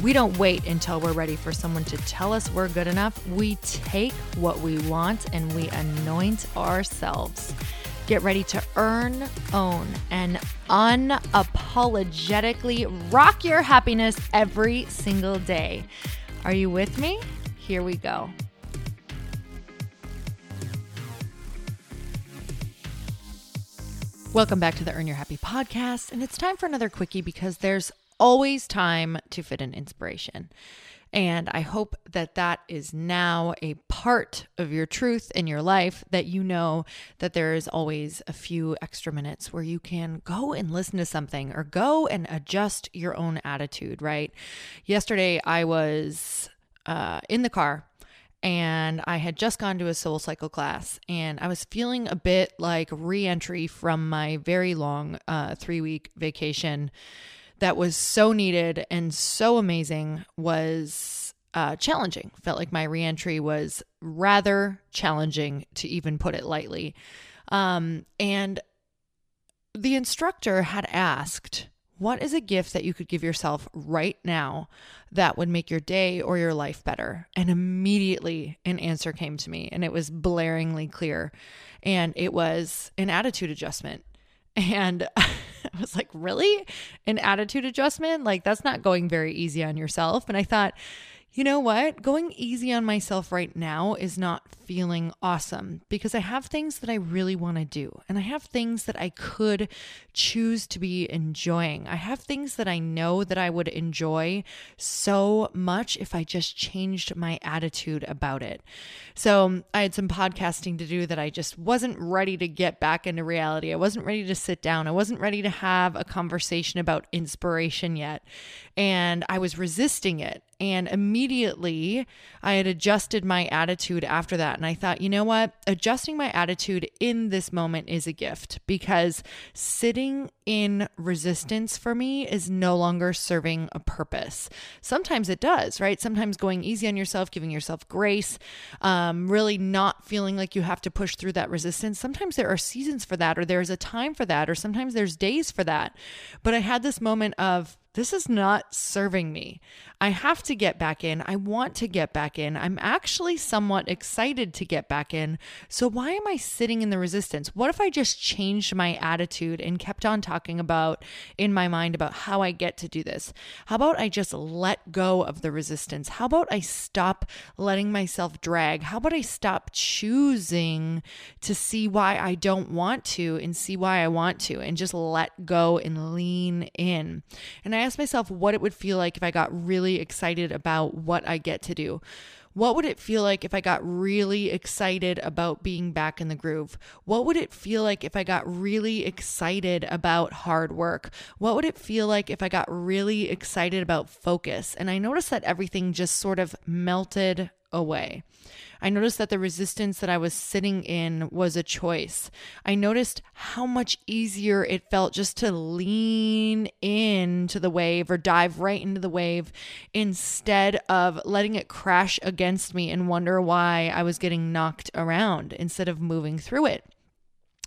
We don't wait until we're ready for someone to tell us we're good enough. We take what we want and we anoint ourselves. Get ready to earn, own, and unapologetically rock your happiness every single day. Are you with me? Here we go. Welcome back to the Earn Your Happy podcast. And it's time for another quickie because there's always time to fit in inspiration. And I hope that that is now a part of your truth in your life, that you know that there is always a few extra minutes where you can go and listen to something or go and adjust your own attitude, right? Yesterday, I was uh, in the car and I had just gone to a soul cycle class and I was feeling a bit like re entry from my very long uh, three week vacation that was so needed and so amazing was uh, challenging. Felt like my reentry was rather challenging, to even put it lightly. Um, and the instructor had asked, What is a gift that you could give yourself right now that would make your day or your life better? And immediately an answer came to me, and it was blaringly clear. And it was an attitude adjustment. And I was like, really? An attitude adjustment? Like, that's not going very easy on yourself. And I thought, you know what? Going easy on myself right now is not feeling awesome because I have things that I really want to do and I have things that I could choose to be enjoying. I have things that I know that I would enjoy so much if I just changed my attitude about it. So, I had some podcasting to do that I just wasn't ready to get back into reality. I wasn't ready to sit down. I wasn't ready to have a conversation about inspiration yet. And I was resisting it. And immediately I had adjusted my attitude after that. And I thought, you know what? Adjusting my attitude in this moment is a gift because sitting in resistance for me is no longer serving a purpose. Sometimes it does, right? Sometimes going easy on yourself, giving yourself grace, um, really not feeling like you have to push through that resistance. Sometimes there are seasons for that, or there's a time for that, or sometimes there's days for that. But I had this moment of, this is not serving me. I have to get back in. I want to get back in. I'm actually somewhat excited to get back in. So, why am I sitting in the resistance? What if I just changed my attitude and kept on talking about in my mind about how I get to do this? How about I just let go of the resistance? How about I stop letting myself drag? How about I stop choosing to see why I don't want to and see why I want to and just let go and lean in? And I asked myself what it would feel like if I got really excited about what I get to do. What would it feel like if I got really excited about being back in the groove? What would it feel like if I got really excited about hard work? What would it feel like if I got really excited about focus? And I noticed that everything just sort of melted away. I noticed that the resistance that I was sitting in was a choice. I noticed how much easier it felt just to lean into the wave or dive right into the wave instead of letting it crash against me and wonder why I was getting knocked around instead of moving through it.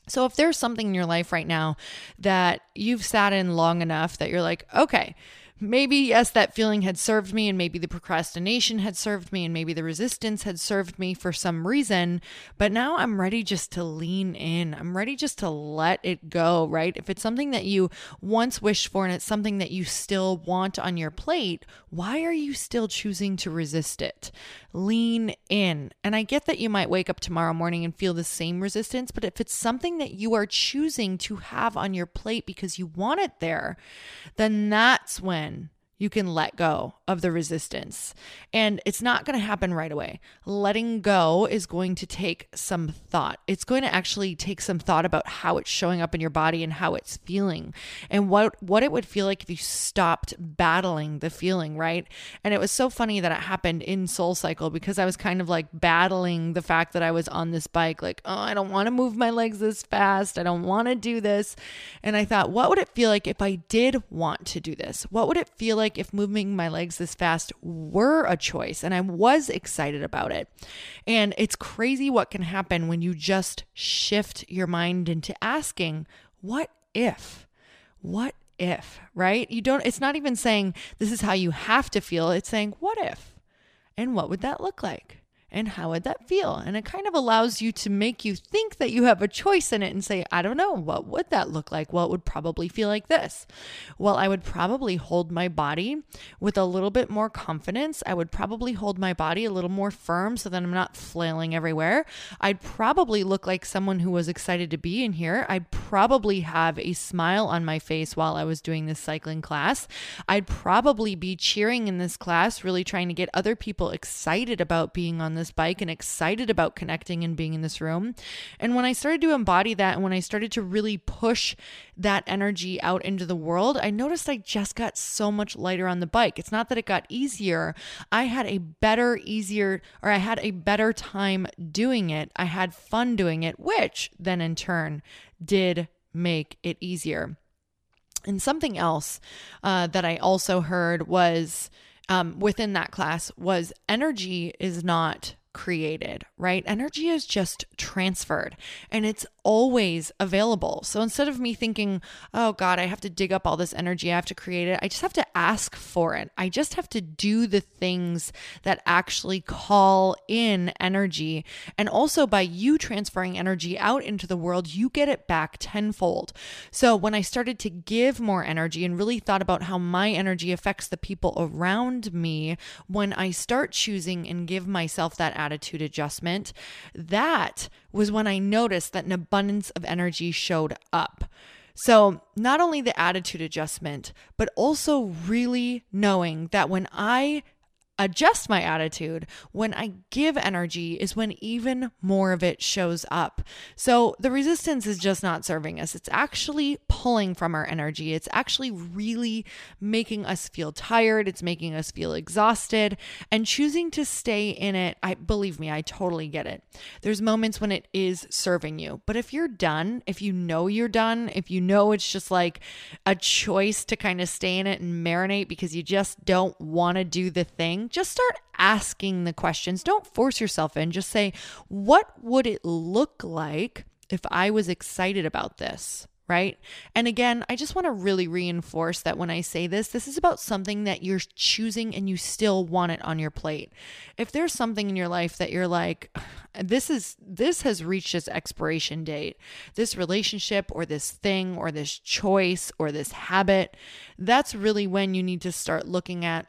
So, if there's something in your life right now that you've sat in long enough that you're like, okay, maybe, yes, that feeling had served me, and maybe the procrastination had served me, and maybe the resistance had served me for some reason. But now I'm ready just to lean in. I'm ready just to let it go, right? If it's something that you once wished for and it's something that you still want on your plate, why are you still choosing to resist it? Lean in. And I get that you might wake up tomorrow morning and feel the same resistance, but if it's something that you are choosing to have on your plate because you want it there, then that's when you can let go of the resistance. And it's not going to happen right away. Letting go is going to take some thought. It's going to actually take some thought about how it's showing up in your body and how it's feeling and what what it would feel like if you stopped battling the feeling, right? And it was so funny that it happened in Soul Cycle because I was kind of like battling the fact that I was on this bike like, "Oh, I don't want to move my legs this fast. I don't want to do this." And I thought, "What would it feel like if I did want to do this? What would it feel like if moving my legs this fast were a choice and I was excited about it. And it's crazy what can happen when you just shift your mind into asking, what if? What if, right? You don't, it's not even saying this is how you have to feel. It's saying, what if? And what would that look like? And how would that feel? And it kind of allows you to make you think that you have a choice in it and say, I don't know, what would that look like? Well, it would probably feel like this. Well, I would probably hold my body with a little bit more confidence. I would probably hold my body a little more firm so that I'm not flailing everywhere. I'd probably look like someone who was excited to be in here. I'd probably have a smile on my face while I was doing this cycling class. I'd probably be cheering in this class, really trying to get other people excited about being on this this bike and excited about connecting and being in this room. And when I started to embody that and when I started to really push that energy out into the world, I noticed I just got so much lighter on the bike. It's not that it got easier. I had a better, easier, or I had a better time doing it. I had fun doing it, which then in turn did make it easier. And something else uh, that I also heard was um, within that class was energy is not created, right? Energy is just transferred and it's always available. So instead of me thinking, oh God, I have to dig up all this energy, I have to create it, I just have to ask for it. I just have to do the things that actually call in energy. And also by you transferring energy out into the world, you get it back tenfold. So when I started to give more energy and really thought about how my energy affects the people around me, when I start choosing and give myself that attitude adjustment, that was when I noticed that an abundance of energy showed up. So, not only the attitude adjustment, but also really knowing that when I adjust my attitude, when I give energy, is when even more of it shows up. So the resistance is just not serving us. It's actually pulling from our energy. It's actually really making us feel tired. It's making us feel exhausted. And choosing to stay in it, I believe me, I totally get it. There's moments when it is serving you. But if you're done, if you know you're done, if you know it's just like a choice to kind of stay in it and marinate because you just don't want to do the thing, just start asking the questions. Don't force yourself in. Just say, what would it look like if I was excited about this? right? And again, I just want to really reinforce that when I say this, this is about something that you're choosing and you still want it on your plate. If there's something in your life that you're like, this is this has reached its expiration date, this relationship or this thing or this choice or this habit, that's really when you need to start looking at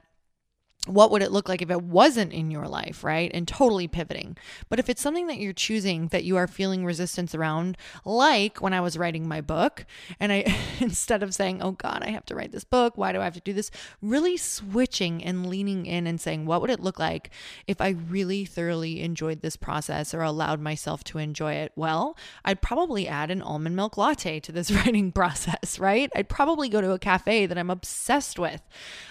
what would it look like if it wasn't in your life, right? And totally pivoting. But if it's something that you're choosing that you are feeling resistance around, like when I was writing my book, and I, instead of saying, oh God, I have to write this book, why do I have to do this? Really switching and leaning in and saying, what would it look like if I really thoroughly enjoyed this process or allowed myself to enjoy it? Well, I'd probably add an almond milk latte to this writing process, right? I'd probably go to a cafe that I'm obsessed with.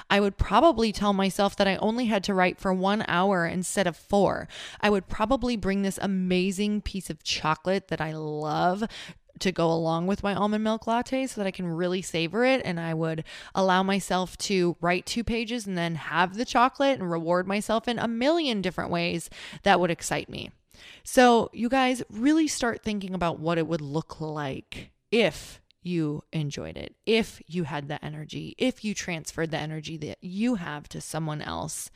I would probably tell myself that that I only had to write for one hour instead of four. I would probably bring this amazing piece of chocolate that I love to go along with my almond milk latte so that I can really savor it. And I would allow myself to write two pages and then have the chocolate and reward myself in a million different ways that would excite me. So, you guys really start thinking about what it would look like if you enjoyed it, if you had the energy, if you transferred the energy that you have to someone else.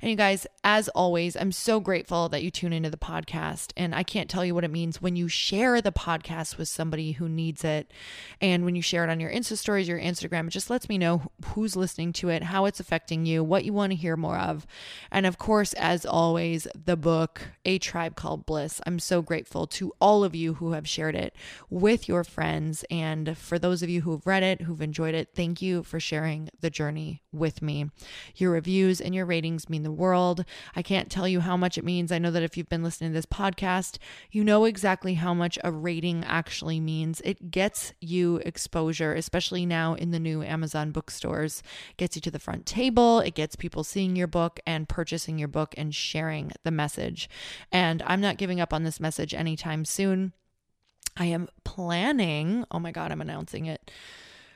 And you guys, as always, I'm so grateful that you tune into the podcast. And I can't tell you what it means when you share the podcast with somebody who needs it. And when you share it on your Insta stories, your Instagram, it just lets me know who's listening to it, how it's affecting you, what you want to hear more of. And of course, as always, the book, A Tribe Called Bliss. I'm so grateful to all of you who have shared it with your friends and and for those of you who've read it, who've enjoyed it, thank you for sharing the journey with me. Your reviews and your ratings mean the world. I can't tell you how much it means. I know that if you've been listening to this podcast, you know exactly how much a rating actually means. It gets you exposure, especially now in the new Amazon bookstores. It gets you to the front table, it gets people seeing your book and purchasing your book and sharing the message. And I'm not giving up on this message anytime soon. I am planning, oh my God, I'm announcing it,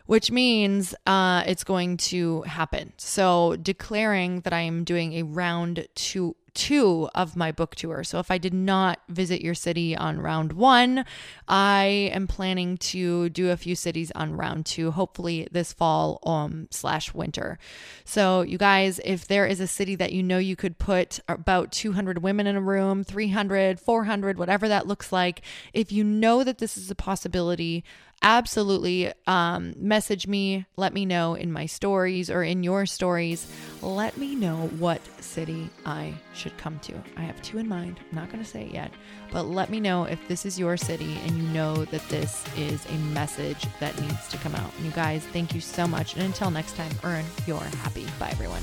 which means uh, it's going to happen. So, declaring that I am doing a round two two of my book tour. So if I did not visit your city on round one, I am planning to do a few cities on round two, hopefully this fall um slash winter. So you guys, if there is a city that you know you could put about 200 women in a room, 300, 400, whatever that looks like, if you know that this is a possibility, absolutely um, message me. Let me know in my stories or in your stories. Let me know what city I should come to. I have two in mind. I'm not going to say it yet, but let me know if this is your city and you know that this is a message that needs to come out. And you guys, thank you so much. And until next time, earn your happy. Bye, everyone.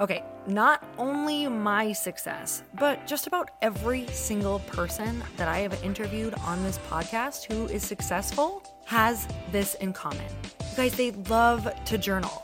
Okay, not only my success, but just about every single person that I have interviewed on this podcast who is successful has this in common. You guys, they love to journal.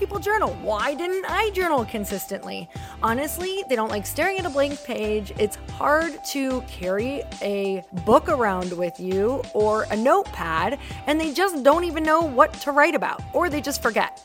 people journal? Why didn't I journal consistently? Honestly, they don't like staring at a blank page. It's hard to carry a book around with you or a notepad, and they just don't even know what to write about, or they just forget.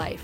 life.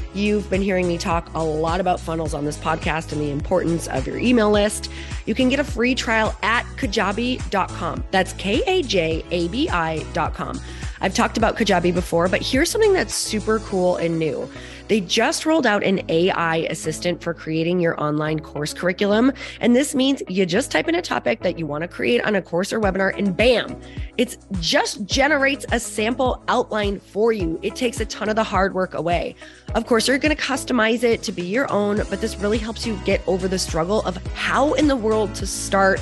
You've been hearing me talk a lot about funnels on this podcast and the importance of your email list. You can get a free trial at kajabi.com. That's K A J A B I.com. I've talked about Kajabi before, but here's something that's super cool and new. They just rolled out an AI assistant for creating your online course curriculum. And this means you just type in a topic that you want to create on a course or webinar, and bam, it just generates a sample outline for you. It takes a ton of the hard work away. Of course, you're going to customize it to be your own, but this really helps you get over the struggle of how in the world to start